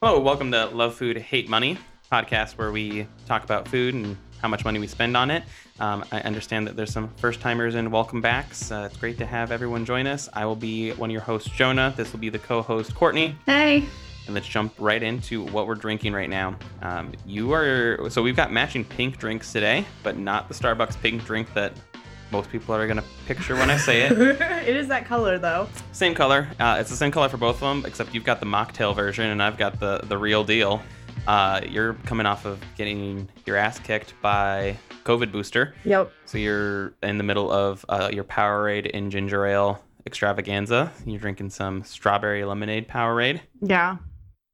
Hello, welcome to Love Food, Hate Money podcast, where we talk about food and how much money we spend on it. Um, I understand that there's some first timers and welcome backs. Uh, it's great to have everyone join us. I will be one of your hosts, Jonah. This will be the co host, Courtney. Hey. And let's jump right into what we're drinking right now. Um, you are so we've got matching pink drinks today, but not the Starbucks pink drink that most people are gonna picture when I say it. it is that color though. Same color. Uh, it's the same color for both of them, except you've got the mocktail version and I've got the the real deal. Uh, you're coming off of getting your ass kicked by COVID booster, Yep. so you're in the middle of uh, your Powerade and ginger ale extravaganza. You're drinking some strawberry lemonade Powerade. Yeah.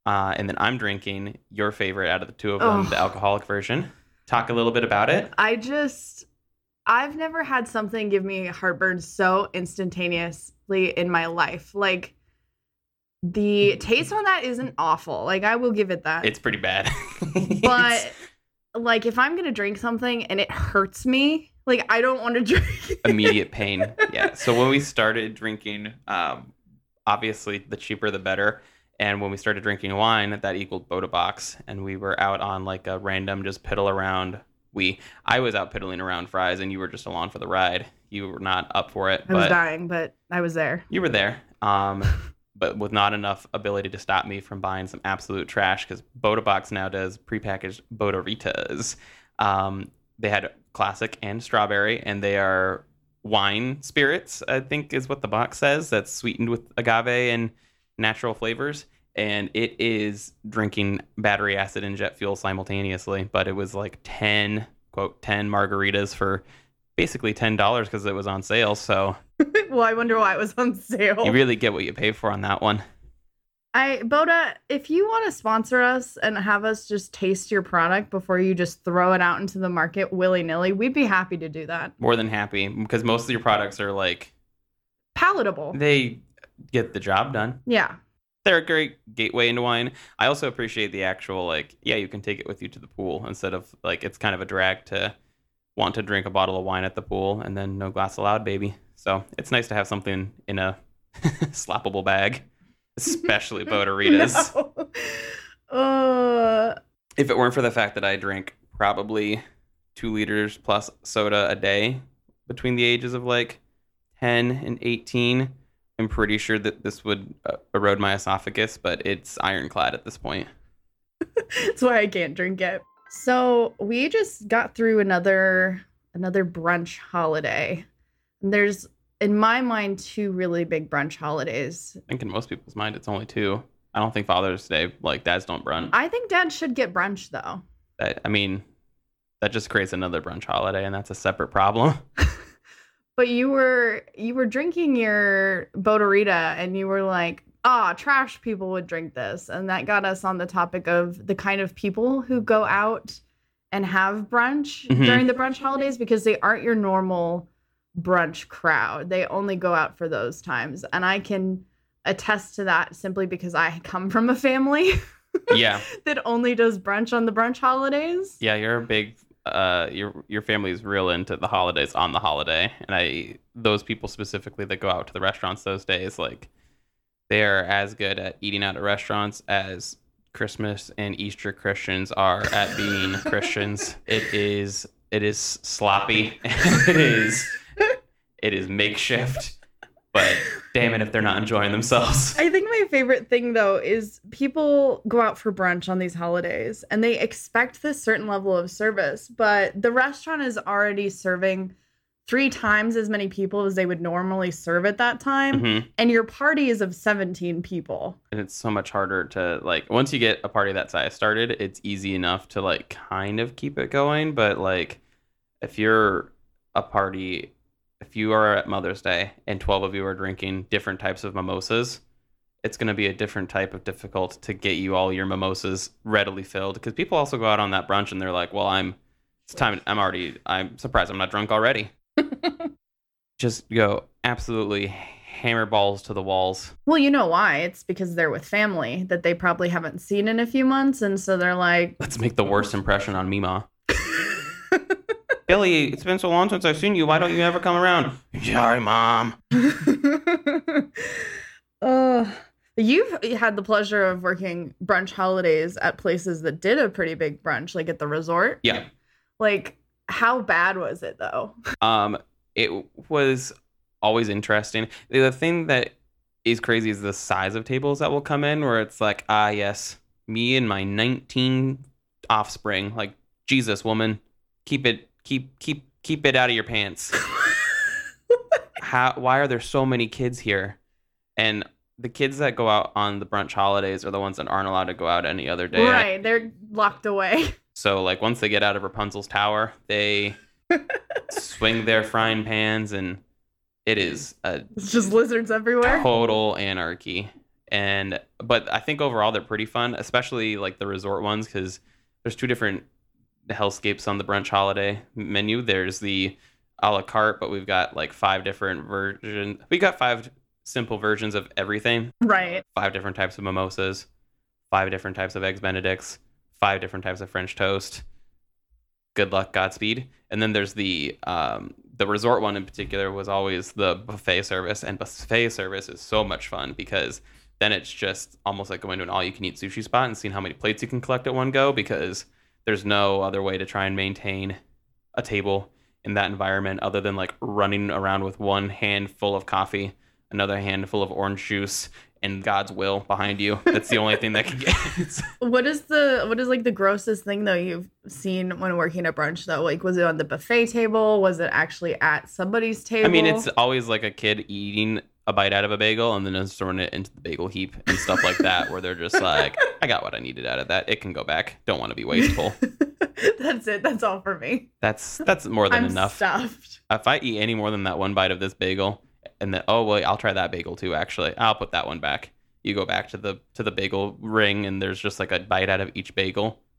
Uh, and then I'm drinking your favorite out of the two of them, Oh. the alcoholic version. Talk a little bit about it. I just I've never had something give me heartburn so instantaneously in my life. Like the taste on that isn't awful. Like I will give it that. It's pretty bad. but like if I'm gonna drink something and it hurts me, like I don't want to drink. immediate pain. Yeah. So when we started drinking, um, obviously the cheaper the better. And when we started drinking wine, that equaled Bota Box, and we were out on like a random just piddle around. We, I was out piddling around fries, and you were just along for the ride. You were not up for it, I was dying, but I was there. you were there. Um, but with not enough ability to stop me from buying some absolute trash because Bota Box now does prepackaged Botaritas. Um, they had classic and strawberry, and they are wine spirits. I think is what the box says. That's sweetened with agave and natural flavors. And it is drinking battery acid and jet fuel simultaneously. But it was like ten quote ten margaritas for basically ten dollars because it was on sale. So well, I wonder why it was on sale. you really get what you pay for on that one. I Bota, if you want to sponsor us and have us just taste your product before you just throw it out into the market willy nilly, we'd be happy to do that. More than happy because most of your products are like Palatable. they get the job done. Yeah. They're a great gateway into wine. I also appreciate the actual like yeah, you can take it with you to the pool instead of like it's kind of a drag to want to drink a bottle of wine at the pool and then no glass allowed, baby. So it's nice to have something in a slappable bag, especially Botaritas. No. Uh, if it weren't for the fact that I drink probably two liters plus soda a day between the ages of like 10 and 18, I'm pretty sure that this would uh, erode my esophagus, but it's ironclad at this point. that's why I can't drink it. So we just got through another another brunch holiday. And there's in my mind two really big brunch holidays. I think in most people's mind, it's only two. I don't think Father's Day, like dads don't brunch. I think dad should get brunch though. That, I mean, that just creates another brunch holiday, and that's a separate problem. But you were you were drinking your Botarita and you were like, ah, trash people would drink this. And that got us on the topic of the kind of people who go out and have brunch Mhm. during the brunch holidays because they aren't your normal brunch crowd. They only go out for those times. And I can attest to that simply because I come from a family yeah, that only does brunch on the brunch holidays. yeah, you're a big. Uh, your your is real into the holidays on the holiday, and I those people specifically that go out to the restaurants those days, like they are as good at eating out at restaurants as Christmas and Easter Christians are at being Christians. It is it is sloppy. it is it is makeshift. But damn it if they're not enjoying themselves. I think my favorite thing though is people go out for brunch on these holidays and they expect this certain level of service, but the restaurant is already serving three times as many people as they would normally serve at that time, Mhm. and your party is of 17 people. and it's so much harder to like once you get a party that size started it's easy enough to like kind of keep it going but like if you're a party if you are at mother's day and 12 of you are drinking different types of mimosas it's going to be a different type of difficult to get you all your mimosas readily filled because people also go out on that brunch and they're like well i'm it's time i'm already i'm surprised i'm not drunk already just go absolutely hammer balls to the walls Well, you know why? It's because they're with family that they probably haven't seen in a few months, and so they're like, Let's make the worst impression on Mima. Billy, it's been so long since I've seen you. Why don't you ever come around? Sorry, mom. uh, You've had the pleasure of working brunch holidays at places that did a pretty big brunch, like at the resort. Yeah. Like, how bad was it though? Um, it was always interesting. The thing that is crazy is the size of tables that will come in, where it's like, ah, yes, me and my 19 offspring. Like, Jesus, woman, keep it, keep, keep, keep it out of your pants. How? Why are there so many kids here? And the kids that go out on the brunch holidays are the ones that aren't allowed to go out any other day. right, they're locked away. So like once they get out of Rapunzel's tower, they swing their frying pans and it is a It's just lizards everywhere. total anarchy. And but I think overall they're pretty fun, especially like the resort ones cuz there's two different hellscapes on the brunch holiday menu. There's the a la carte, but we've got like five different versions. We got five simple versions of everything Right. five different types of mimosas, five different types of eggs benedicts, five different types of French toast. Good luck, Godspeed. And then there's the um, the resort one in particular was always the buffet service, and buffet service is so much fun because then it's just almost like going to an all you can eat sushi spot and seeing how many plates you can collect at one go because there's no other way to try and maintain a table in that environment other than like running around with one hand full of coffee another handful of orange juice and God's will behind you. That's the only thing that can get. What is the what is like the grossest thing though you've seen when working at brunch though? Like was it on the buffet table? Was it actually at somebody's table? I mean, it's always like a kid eating a bite out of a bagel and then just throwing it into the bagel heap and stuff like that, where they're just like, "I got what I needed out of that. It can go back. Don't want to be wasteful." That's it. That's all for me. That's that's more than I'm enough. stuffed. If I eat any more than that one bite of this bagel, and then oh well, I'll try that bagel too. Actually, I'll put that one back. You go back to the to the bagel ring, and there's just like a bite out of each bagel.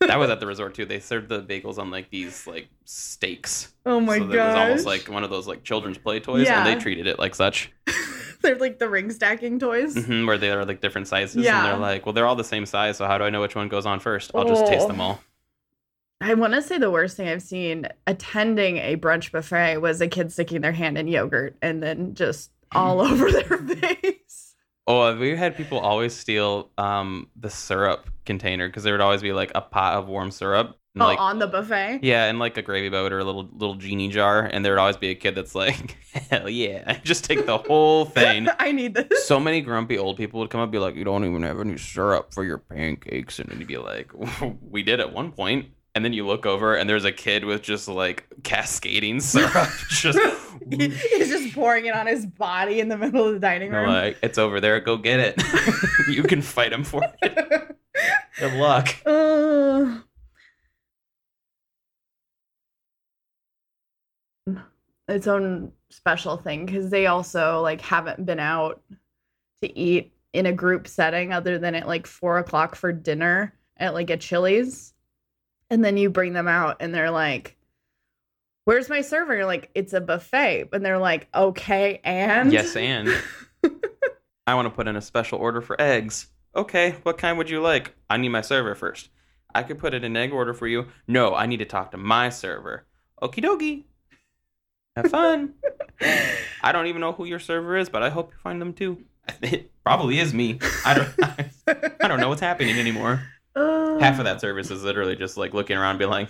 that was at the resort too. They served the bagels on like these like steaks. Oh my so god. it was almost like one of those like children's play toys, and they treated it like such. They're like the ring stacking toys. hmm where they are like different sizes, Yeah. and they're like, well, they're all the same size, so how do I know which one goes on first? I'll just taste Oh. them all. I want to say the worst thing I've seen attending a brunch buffet was a kid sticking their hand in yogurt and then just all over their face. Oh, we had people always steal um the syrup container because there would always be like a pot of warm syrup. And, Oh, like, on the buffet. Yeah, and like a gravy boat or a little little genie jar, and there would always be a kid that's like, "Hell yeah!" Just take the whole thing. I need this. so many grumpy old people would come up and be like, "You don't even have any syrup for your pancakes," and then you'd be like, "We did at one point." And then you look over, and there's a kid with just like cascading syrup, just He- He's just pouring it on his body in the middle of the dining They're room. like, "It's over there. Go get it. you can fight him for it. Good luck." Uh, its own special thing because they also like haven't been out to eat in a group setting other than at like four o'clock for dinner at like a Chili's, and then you bring them out and they're like, "Where's my server?" You're like, "It's a buffet," and they're like, "Okay, and Yes, and I want to put in a special order for eggs. Okay, what kind would you like? I need my server first. I could put in an egg order for you. No, I need to talk to my server. Okie dokie. Have fun. I don't even know who your server is, but I hope you find them too. It probably is me. I don't. I don't know what's happening anymore. Uh, Half of that service is literally just like looking around, and be like,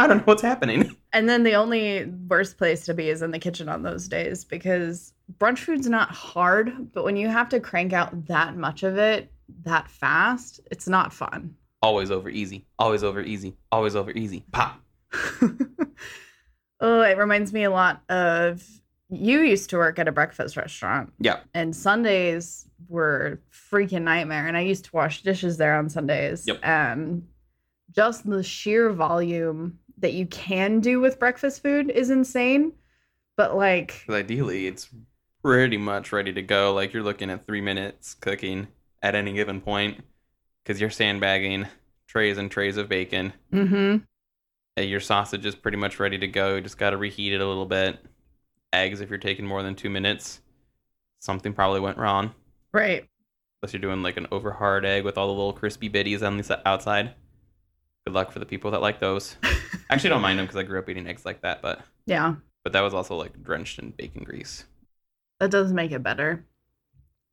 I don't know what's happening. And then the only worst place to be is in the kitchen on those days because brunch food's not hard, but when you have to crank out that much of it that fast, it's not fun. Always over easy. Always over easy. Always over easy. Pop. oh, it reminds me a lot of you used to work at a breakfast restaurant Yeah. and Sundays were freaking nightmare. And I used to wash dishes there on Sundays. Yep. And just the sheer volume that you can do with breakfast food is insane. But like, ideally, it's pretty much ready to go. Like you're looking at three minutes cooking at any given point because you're sandbagging trays and trays of bacon. mm-hmm. Your sausage is pretty much ready to go. You just got to reheat it a little bit. Eggs, if you're taking more than two minutes, something probably went wrong. Right. Unless you're doing like an over hard egg with all the little crispy bitties on the outside. Good luck for the people that like those. I actually don't mind them because I grew up eating eggs like that, but Yeah. but that was also like drenched in bacon grease. That does make it better.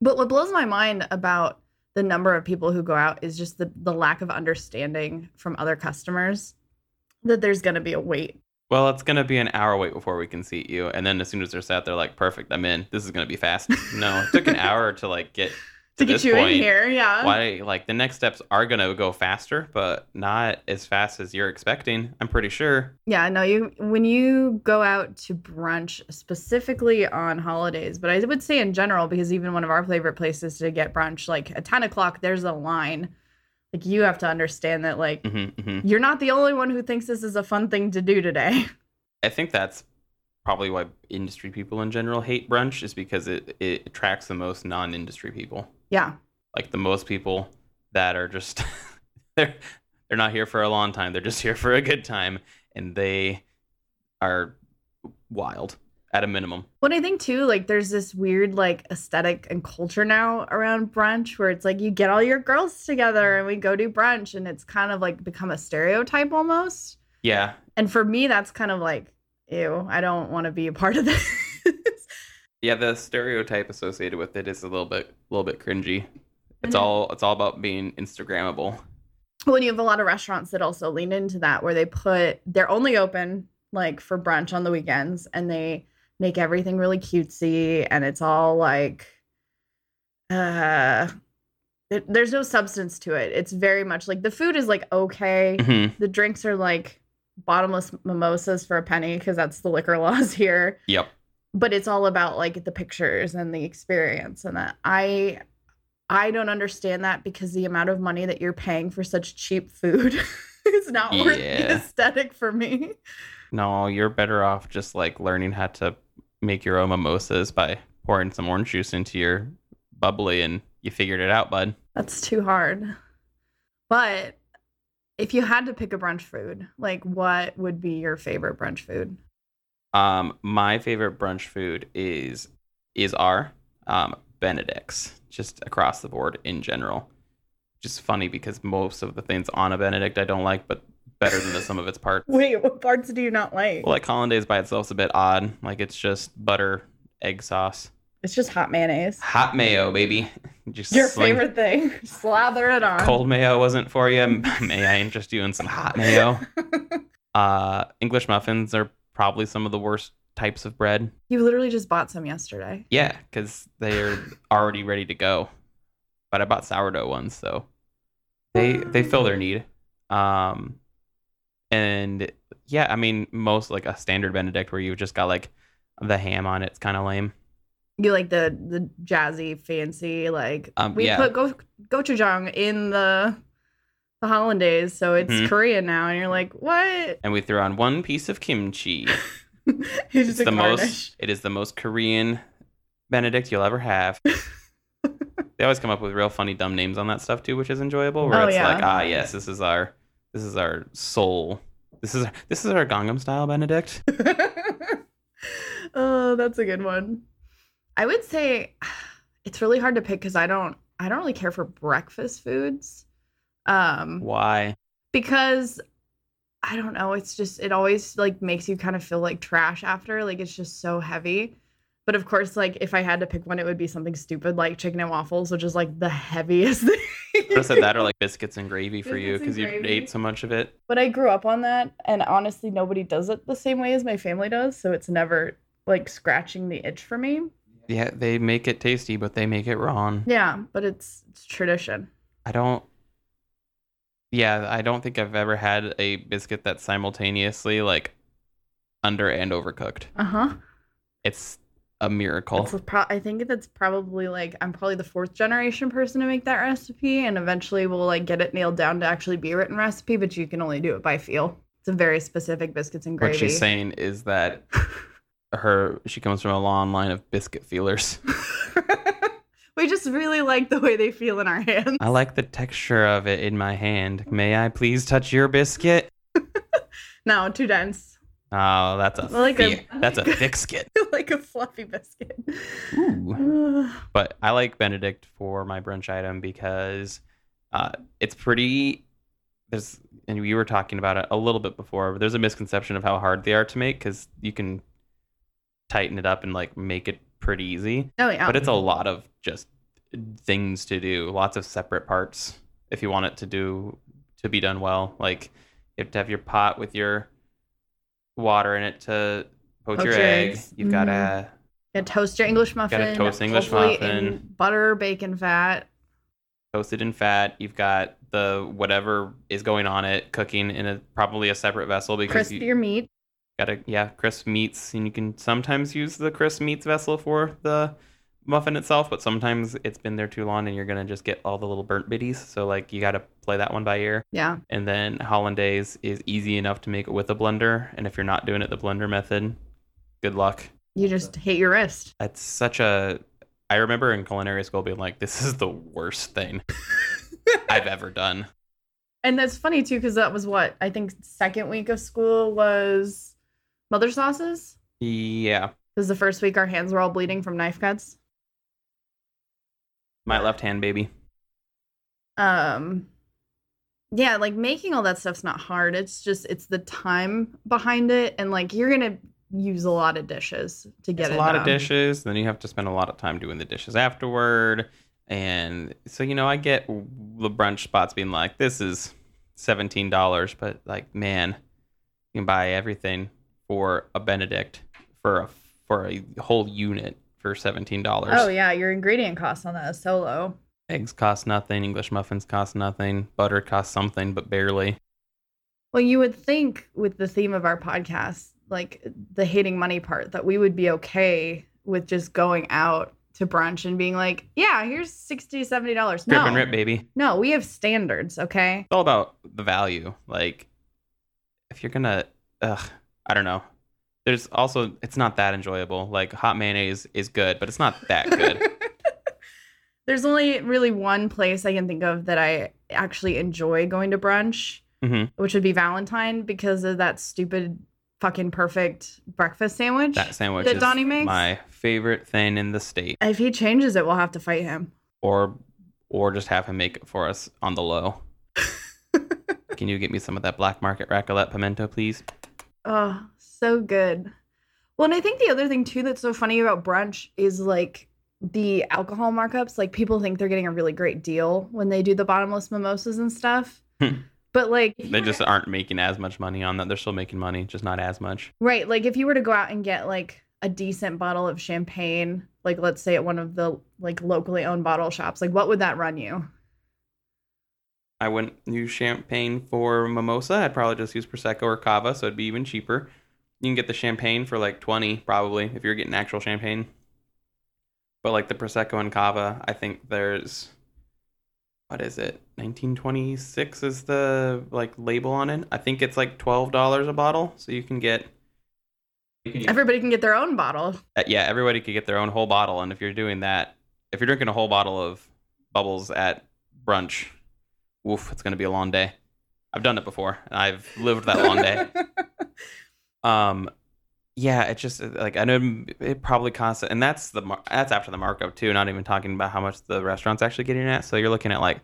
But what blows my mind about the number of people who go out is just the, the lack of understanding from other customers that there's going to be a wait. Well, it's gonna be an hour wait before we can seat you, and then as soon as they're sat, they're like, "Perfect, I'm in. This is gonna be fast." No, it took an hour to like get To to, get you point. in here, yeah. Why? Like the next steps are gonna go faster, but not as fast as you're expecting. I'm pretty sure. Yeah, no, you when you go out to brunch specifically on holidays, but I would say in general, because even one of our favorite places to get brunch, like at 10 o'clock, there's a line. Like you have to understand that like hmm hmm you're not the only one who thinks this is a fun thing to do today. I think that's probably why industry people in general hate brunch, is because it it attracts the most non-industry people. Yeah. like the most people that are just they're they're not here for a long time they're just here for a good time and they are wild at a minimum What I think too, like there's this weird like aesthetic and culture now around brunch where it's like you get all your girls together and we go do brunch and it's kind of like become a stereotype almost. yeah And for me, that's kind of like, ew, I don't want to be a part of this. yeah the stereotype associated with it is a little bit a little bit cringy. It's all it's all about being instagrammable. When you have a lot of restaurants that also lean into that where they put they're only open like for brunch on the weekends and they make everything really cutesy and it's all like uh there- there's no substance to it. It's very much like the food is like okay. Mhm. the drinks are like bottomless mimosas for a penny because that's the liquor laws here. Yep but it's all about like the pictures and the experience and that i i don't understand that because the amount of money that you're paying for such cheap food is not worth the aesthetic for me. No you're better off just like learning how to make your own mimosas by pouring some orange juice into your bubbly and you figured it out bud. That's too hard. But if you had to pick a brunch food like what would be your favorite brunch food Um, my favorite brunch food is is our um Benedict's, just across the board in general. Just funny because most of the things on a Benedict I don't like, but better than the sum of its parts. wait what parts do you not like Well, like hollandaise by itself is a bit odd. Like it's just butter, egg sauce, it's just hot mayonnaise hot mayo, baby. Just your sling- favorite thing slather it on Cold mayo wasn't for you. May I interest you in some hot mayo? Uh, English muffins are probably some of the worst types of bread. you literally just bought some yesterday Yeah, because they're already ready to go. But I bought sourdough ones, so they they fill their need. Um, and yeah, I mean most like a standard Benedict where you've just got like the ham on it's kind of lame. You like the the jazzy, fancy, like Um, we yeah. put go gochujang in the the hollandaise, so it's Mhm. Korean now, and you're like, what? And we threw on one piece of kimchi. it's It's the garnish. most. It is the most Korean Benedict you'll ever have. they always come up with real funny dumb names on that stuff too, which is enjoyable. Where Oh, it's yeah. like, ah, yes, this is our, this is our soul. This is this is our Gangnam style Benedict. oh, that's a good one. I would say it's really hard to pick because I don't I don't really care for breakfast foods. Um, Why? because I don't know, it's just it always like makes you kind of feel like trash after, like it's just so heavy. But of course, like if I had to pick one, it would be something stupid like chicken and waffles, which is like the heaviest thing. I would have said that or like biscuits and gravy for you Biscuits and because you ate so much of it. But I grew up on that, and honestly, nobody does it the same way as my family does, so it's never like scratching the itch for me. Yeah, they make it tasty, but they make it wrong. Yeah, but it's it's tradition. I don't. Yeah, I don't think I've ever had a biscuit that's simultaneously like under and overcooked. Uh huh. It's a miracle. That's a pro- I think that's probably like I'm probably the fourth generation person to make that recipe, and eventually we'll like get it nailed down to actually be a written recipe. But you can only do it by feel. It's a very specific biscuits and gravy. What she's saying is that her she comes from a long line of biscuit feelers. we just really like the way they feel in our hands. I like the texture of it in my hand. May I please touch your biscuit? No, too dense. Oh, that's a like a- that's a thick skit. like a fluffy biscuit. Ooh. But I like Benedict for my brunch item because uh, it's pretty. There's and we were talking about it a little bit before. But there's a misconception of how hard they are to make because you can tighten it up and like make it pretty easy. Oh yeah. But it's a lot of just things to do, lots of separate parts if you want it to do to be done well. Like you have to have your pot with your water in it to poach, Poach your egg. eggs. You've got Mhm. to You toast your English muffin. Got to toast English muffin. butter bacon fat. toast it in fat. You've got the whatever is going on it cooking in a probably a separate vessel because Crisp you your meat. gotta yeah crisp meats and you can sometimes use the crisp meats vessel for the muffin itself but sometimes it's been there too long and you're gonna just get all the little burnt bitties so like you gotta play that one by ear Yeah. and then hollandaise is easy enough to make it with a blender and if you're not doing it the blender method good luck You just hit your wrist. that's such a i remember in culinary school being like this is the worst thing i've ever done And that's funny too, because that was what I think second week of school was mother sauces. yeah Because the first week our hands were all bleeding from knife cuts. My left hand baby Um, yeah, like making all that stuff's not hard. It's just it's the time behind it, and like you're gonna use a lot of dishes to get it's it. a lot of dishes then you have to spend a lot of time doing the dishes afterward and so you know i get the brunch spots being like this is $17 but like man you can buy everything for a benedict for a for a whole unit for $17 Oh yeah, your ingredient cost on that is so low. eggs cost nothing english muffins cost nothing butter costs something but barely Well, you would think with the theme of our podcast, like the hating money part, that we would be okay with just going out to brunch and being like, yeah, here's 60 $70. grip No, and rip baby no, we have standards, okay? it's all about the value. Like, if you're gonna, ugh, I don't know. There's also, it's not that enjoyable. Like, hot mayonnaise is good, but it's not that good. There's only really one place I can think of that I actually enjoy going to brunch, hmm which would be Valentine because of that stupid fucking perfect breakfast sandwich. That sandwich That is Donnie makes? my favorite thing in the state. if he changes it, we'll have to fight him. Or, or just have him make it for us on the low. Can you get me some of that black market raclette pimento, please? Oh, so good. Well, and I think the other thing too that's so funny about brunch is like the alcohol markups. Like people think they're getting a really great deal when they do the bottomless mimosas and stuff. But like They just aren't making as much money on that. They're still making money, just not as much. right, like if you were to go out and get like a decent bottle of champagne, like let's say at one of the like locally owned bottle shops, like what would that run you? I wouldn't use champagne for mimosa. I'd probably just use prosecco or cava, so it'd be even cheaper. You can get the champagne for like twenty, probably, if you're getting actual champagne. But like the prosecco and cava, I think there's what is it? 1926 is the like label on it. I think it's like twelve dollars a bottle, so you can get. You can Everybody can get their own bottle. uh, yeah, everybody could get their own whole bottle, and if you're doing that, if you're drinking a whole bottle of bubbles at brunch, woof, it's gonna be a long day. I've done it before, and I've lived that long day. Um, yeah, it just like I know it probably costs, and that's the that's after the markup too. Not even talking about how much the restaurant's actually getting at. So you're looking at like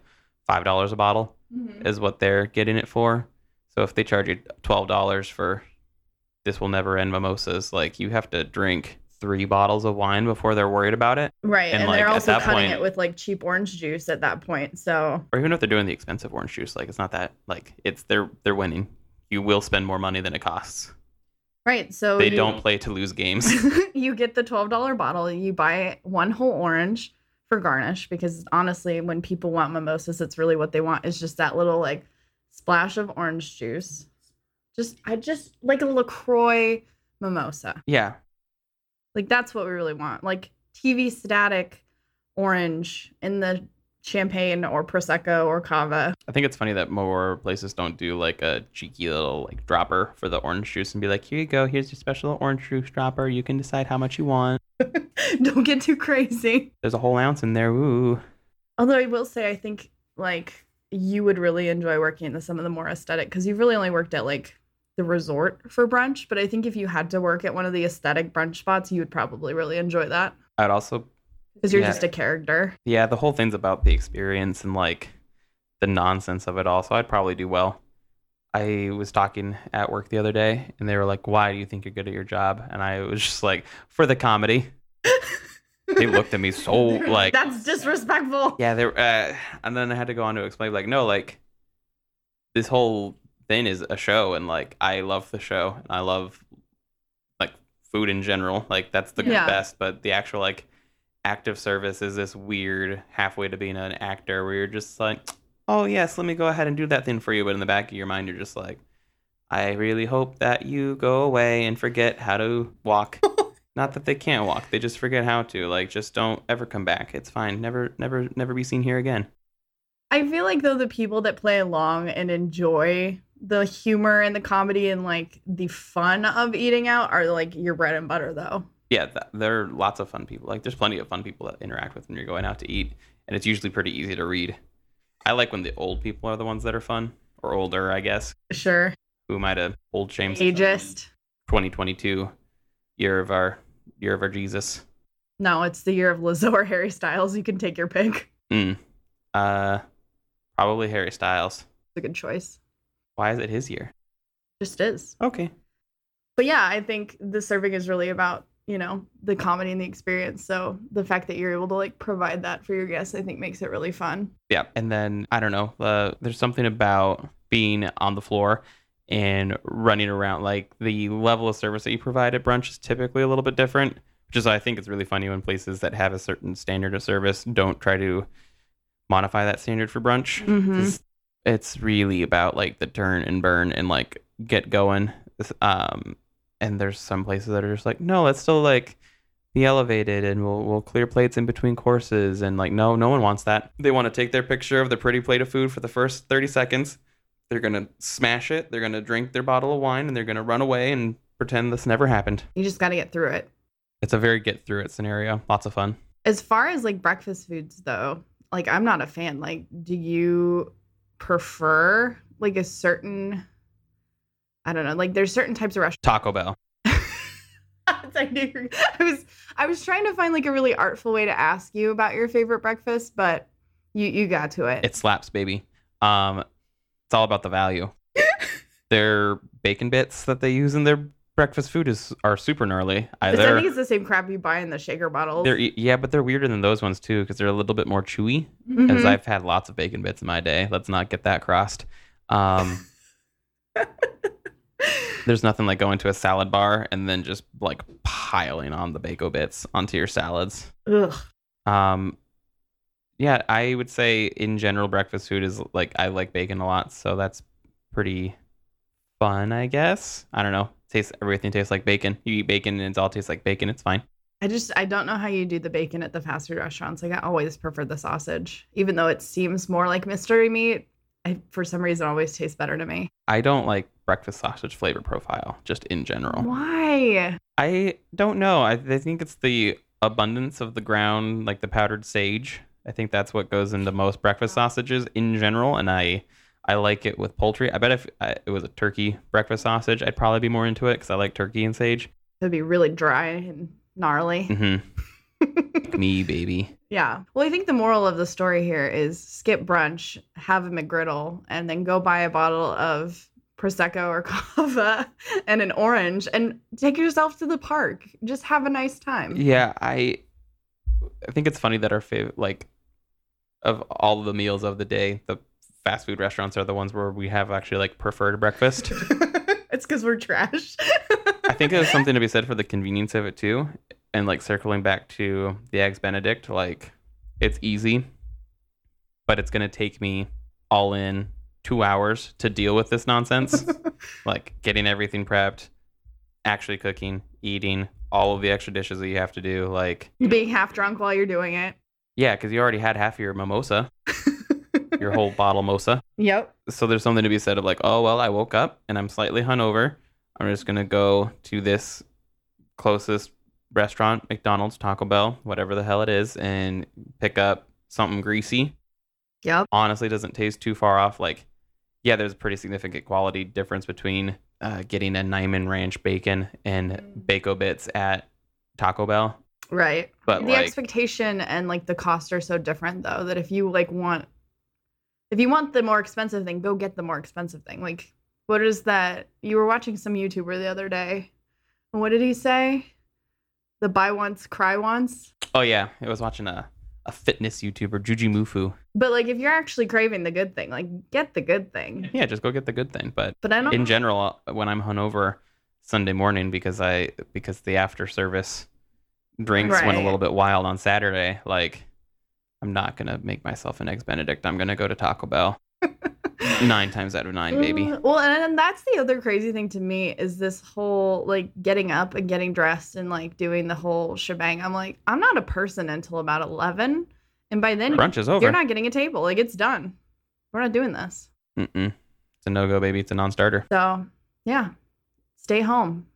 five dollars a bottle Mhm. is what they're getting it for. So if they charge you twelve dollars for this will never end mimosas, like you have to drink three bottles of wine before they're worried about it. Right, And, and, like, they're also cutting point- it with like cheap orange juice at that point. So Or even if they're doing the expensive orange juice, like it's not that like it's they're they're winning. You will spend more money than it costs. Right, so They you- don't play to lose games. you get the twelve dollar bottle. You buy one whole orange for garnish because honestly, when people want mimosas, it's really what they want is just that little like splash of orange juice. Just I just like a Lacroix mimosa. yeah. Like that's what we really want. Like TV static orange in the champagne or prosecco or cava. I think it's funny that more places don't do like a cheeky little like dropper for the orange juice and be like, here you go, here's your special orange juice dropper. You can decide how much you want. Don't get too crazy. There's a whole ounce in there. Ooh. Although I will say, I think like you would really enjoy working in some of the more aesthetic because you've really only worked at like the resort for brunch. But I think if you had to work at one of the aesthetic brunch spots, you would probably really enjoy that I'd also because you're Yeah. just a character. yeah, the whole thing's about the experience and like the nonsense of it all. So I'd probably do well. I was talking at work the other day and they were like, Why do you think you're good at your job? And I was just like, For the comedy. they looked at me so like That's disrespectful. yeah they were, uh, and then i had to go on to explain like no like this whole thing is a show and like i love the show and i love like food in general like that's the Yeah. best but the actual like active service is this weird halfway to being an actor where you're just like oh yes let me go ahead and do that thing for you but in the back of your mind you're just like i really hope that you go away and forget how to walk. Not that they can't walk they just forget how to like just don't ever come back. It's fine. Never never never be seen here again. I feel like though the people that play along and enjoy the humor and the comedy and like the fun of eating out are like your bread and butter though. Yeah, th- there are lots of fun people. Like, there's plenty of fun people that interact with when you're going out to eat, and it's usually pretty easy to read. I like when the old people are the ones that are fun, or older, I guess. Sure. Who might have old James? Ageist. 2022 year of our year of our Jesus. No, it's the year of Lizzo or Harry Styles. You can take your pick. Mm. Uh, probably Harry Styles. It's a good choice. Why is it his year? Just is. Okay. But yeah, I think the serving is really about, you know, the comedy and the experience. So the fact that you're able to like provide that for your guests, I think makes it really fun. Yeah, and then I don't know. Uh, there's something about being on the floor and running around. Like the level of service that you provide at brunch is typically a little bit different, which is why I think it's really funny when places that have a certain standard of service don't try to modify that standard for brunch. Mhm. 'Cause It's really about like the turn and burn and like get going. Um, and there's some places that are just like, no, let's still like be elevated and we'll we'll clear plates in between courses. And like no no one wants that. They want to take their picture of the pretty plate of food for the first 30 seconds. They're gonna smash it. They're gonna drink their bottle of wine and they're gonna run away and pretend this never happened. You just got to get through it. it's a very get through it scenario. Lots of fun. As far as like breakfast foods though, like I'm not a fan. Like do you prefer like a certain I don't know, like there's certain types of restaurants taco bell I knew I was I was trying to find like a really artful way to ask you about your favorite breakfast, but you you got to it. it slaps baby um it's all about the value their bacon bits that they use in their breakfast food is are super gnarly I, I think it's the same crap you buy in the shaker bottles. they're yeah but they're weirder than those ones too because they're a little bit more chewy Mhm. as I've had lots of bacon bits in my day. Let's not get that crossed. Um, there's nothing like going to a salad bar and then just like piling on the bacon bits onto your salads. Ugh. Um, yeah, I would say in general, breakfast food is like I like bacon a lot, so that's pretty fun, I guess. I don't know. Tastes everything tastes like bacon. You eat bacon and it all tastes like bacon. It's fine. I just I don't know how you do the bacon at the fast food restaurants. Like I always prefer the sausage, even though it seems more like mystery meat. I, for some reason, always tastes better to me. I don't like breakfast sausage flavor profile just in general. Why? I don't know. I, I think it's the abundance of the ground, like the powdered sage. I think that's what goes into most breakfast sausages in general, and I I like it with poultry. I bet if I, it was a turkey breakfast sausage, I'd probably be more into it because I like turkey and sage. It'd be really dry and gnarly. hmm Me, baby. Yeah. Well, I think the moral of the story here is skip brunch, have a McGriddle, and then go buy a bottle of prosecco or cava and an orange, and take yourself to the park. Just have a nice time. Yeah, I I think it's funny that our favorite, like, of all the meals of the day, the fast food restaurants are the ones where we have actually like preferred breakfast. it's because we're trash. I think there's something to be said for the convenience of it too. And like circling back to the eggs Benedict, like it's easy, but it's gonna take me all in two hours to deal with this nonsense. like getting everything prepped, actually cooking, eating, all of the extra dishes that you have to do. Like, Being half drunk while you're doing it. yeah, because you already had half of your mimosa, your whole bottle mosa. Yep. so there's something to be said of like, oh well, I woke up and I'm slightly hungover. I'm just gonna go to this closest restaurant, McDonald's, Taco Bell, whatever the hell it is, and pick up something greasy. Yep. Honestly, doesn't taste too far off. Like, yeah, there's a pretty significant quality difference between uh, getting a Niman Ranch bacon and. Bacon Bits at Taco Bell. Right. But the like, expectation and like the cost are so different though that if you like want if you want the more expensive thing, go get the more expensive thing. Like what is that? You were watching some YouTuber the other day. And what did he say? The buy once, cry once. Oh yeah, I was watching a a fitness YouTuber, Jujimufu. But like, if you're actually craving the good thing, like get the good thing. Yeah, just go get the good thing. But But I don't. in general, uh, when I'm hungover Sunday morning because I because the after service drinks went a little bit wild on Saturday, like I'm not gonna make myself an eggs Benedict. I'm gonna go to Taco Bell. Nine times out of nine, baby. Mm, Well, and, that's the other crazy thing to me is this whole like getting up and getting dressed and like doing the whole shebang. I'm like, I'm not a person until about 11. And by then, Brunch is over. you're not getting a table. Like, it's done. We're not doing this. Mm-mm. It's a no go, baby. It's a non starter. So, yeah, stay home,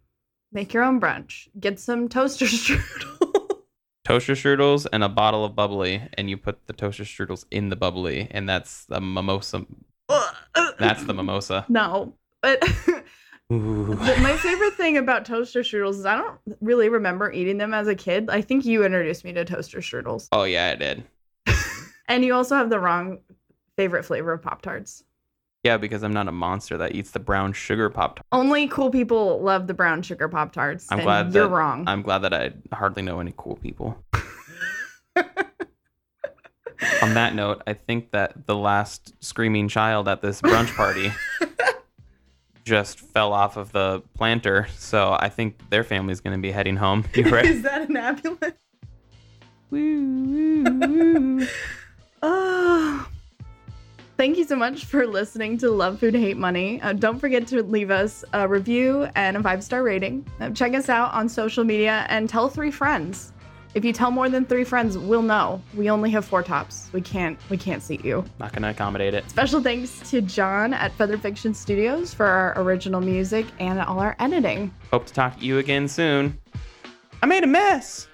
make your own brunch, get some toaster strudel. Toaster strudels and a bottle of bubbly, and you put the toaster strudels in the bubbly, and that's a mimosa. That's the mimosa. no. But But my favorite thing about toaster strudels is I don't really remember eating them as a kid. I think you introduced me to toaster strudels. Oh yeah, I did. And you also have the wrong favorite flavor of Pop Tarts. Yeah, because I'm not a monster that eats the brown sugar pop Tarts. Only cool people love the brown sugar Pop Tarts. I'm and glad you're that wrong. I'm glad that I hardly know any cool people. On that note, I think that the last screaming child at this brunch party just fell off of the planter, so I think their family's going to be heading home. Ready? is that an ambulance? Woo, woo, woo. Oh. Thank you so much for listening to Love Food Hate Money. Uh, don't forget to leave us a review and a five star rating. Uh, check us out on social media and tell three friends. If you tell more than three friends, we'll know. We only have four tops. We can't we can't seat you. Not to accommodate it. Special thanks to John at Feather Fiction Studios for our original music and all our editing. Hope to talk to you again soon. I made a mess.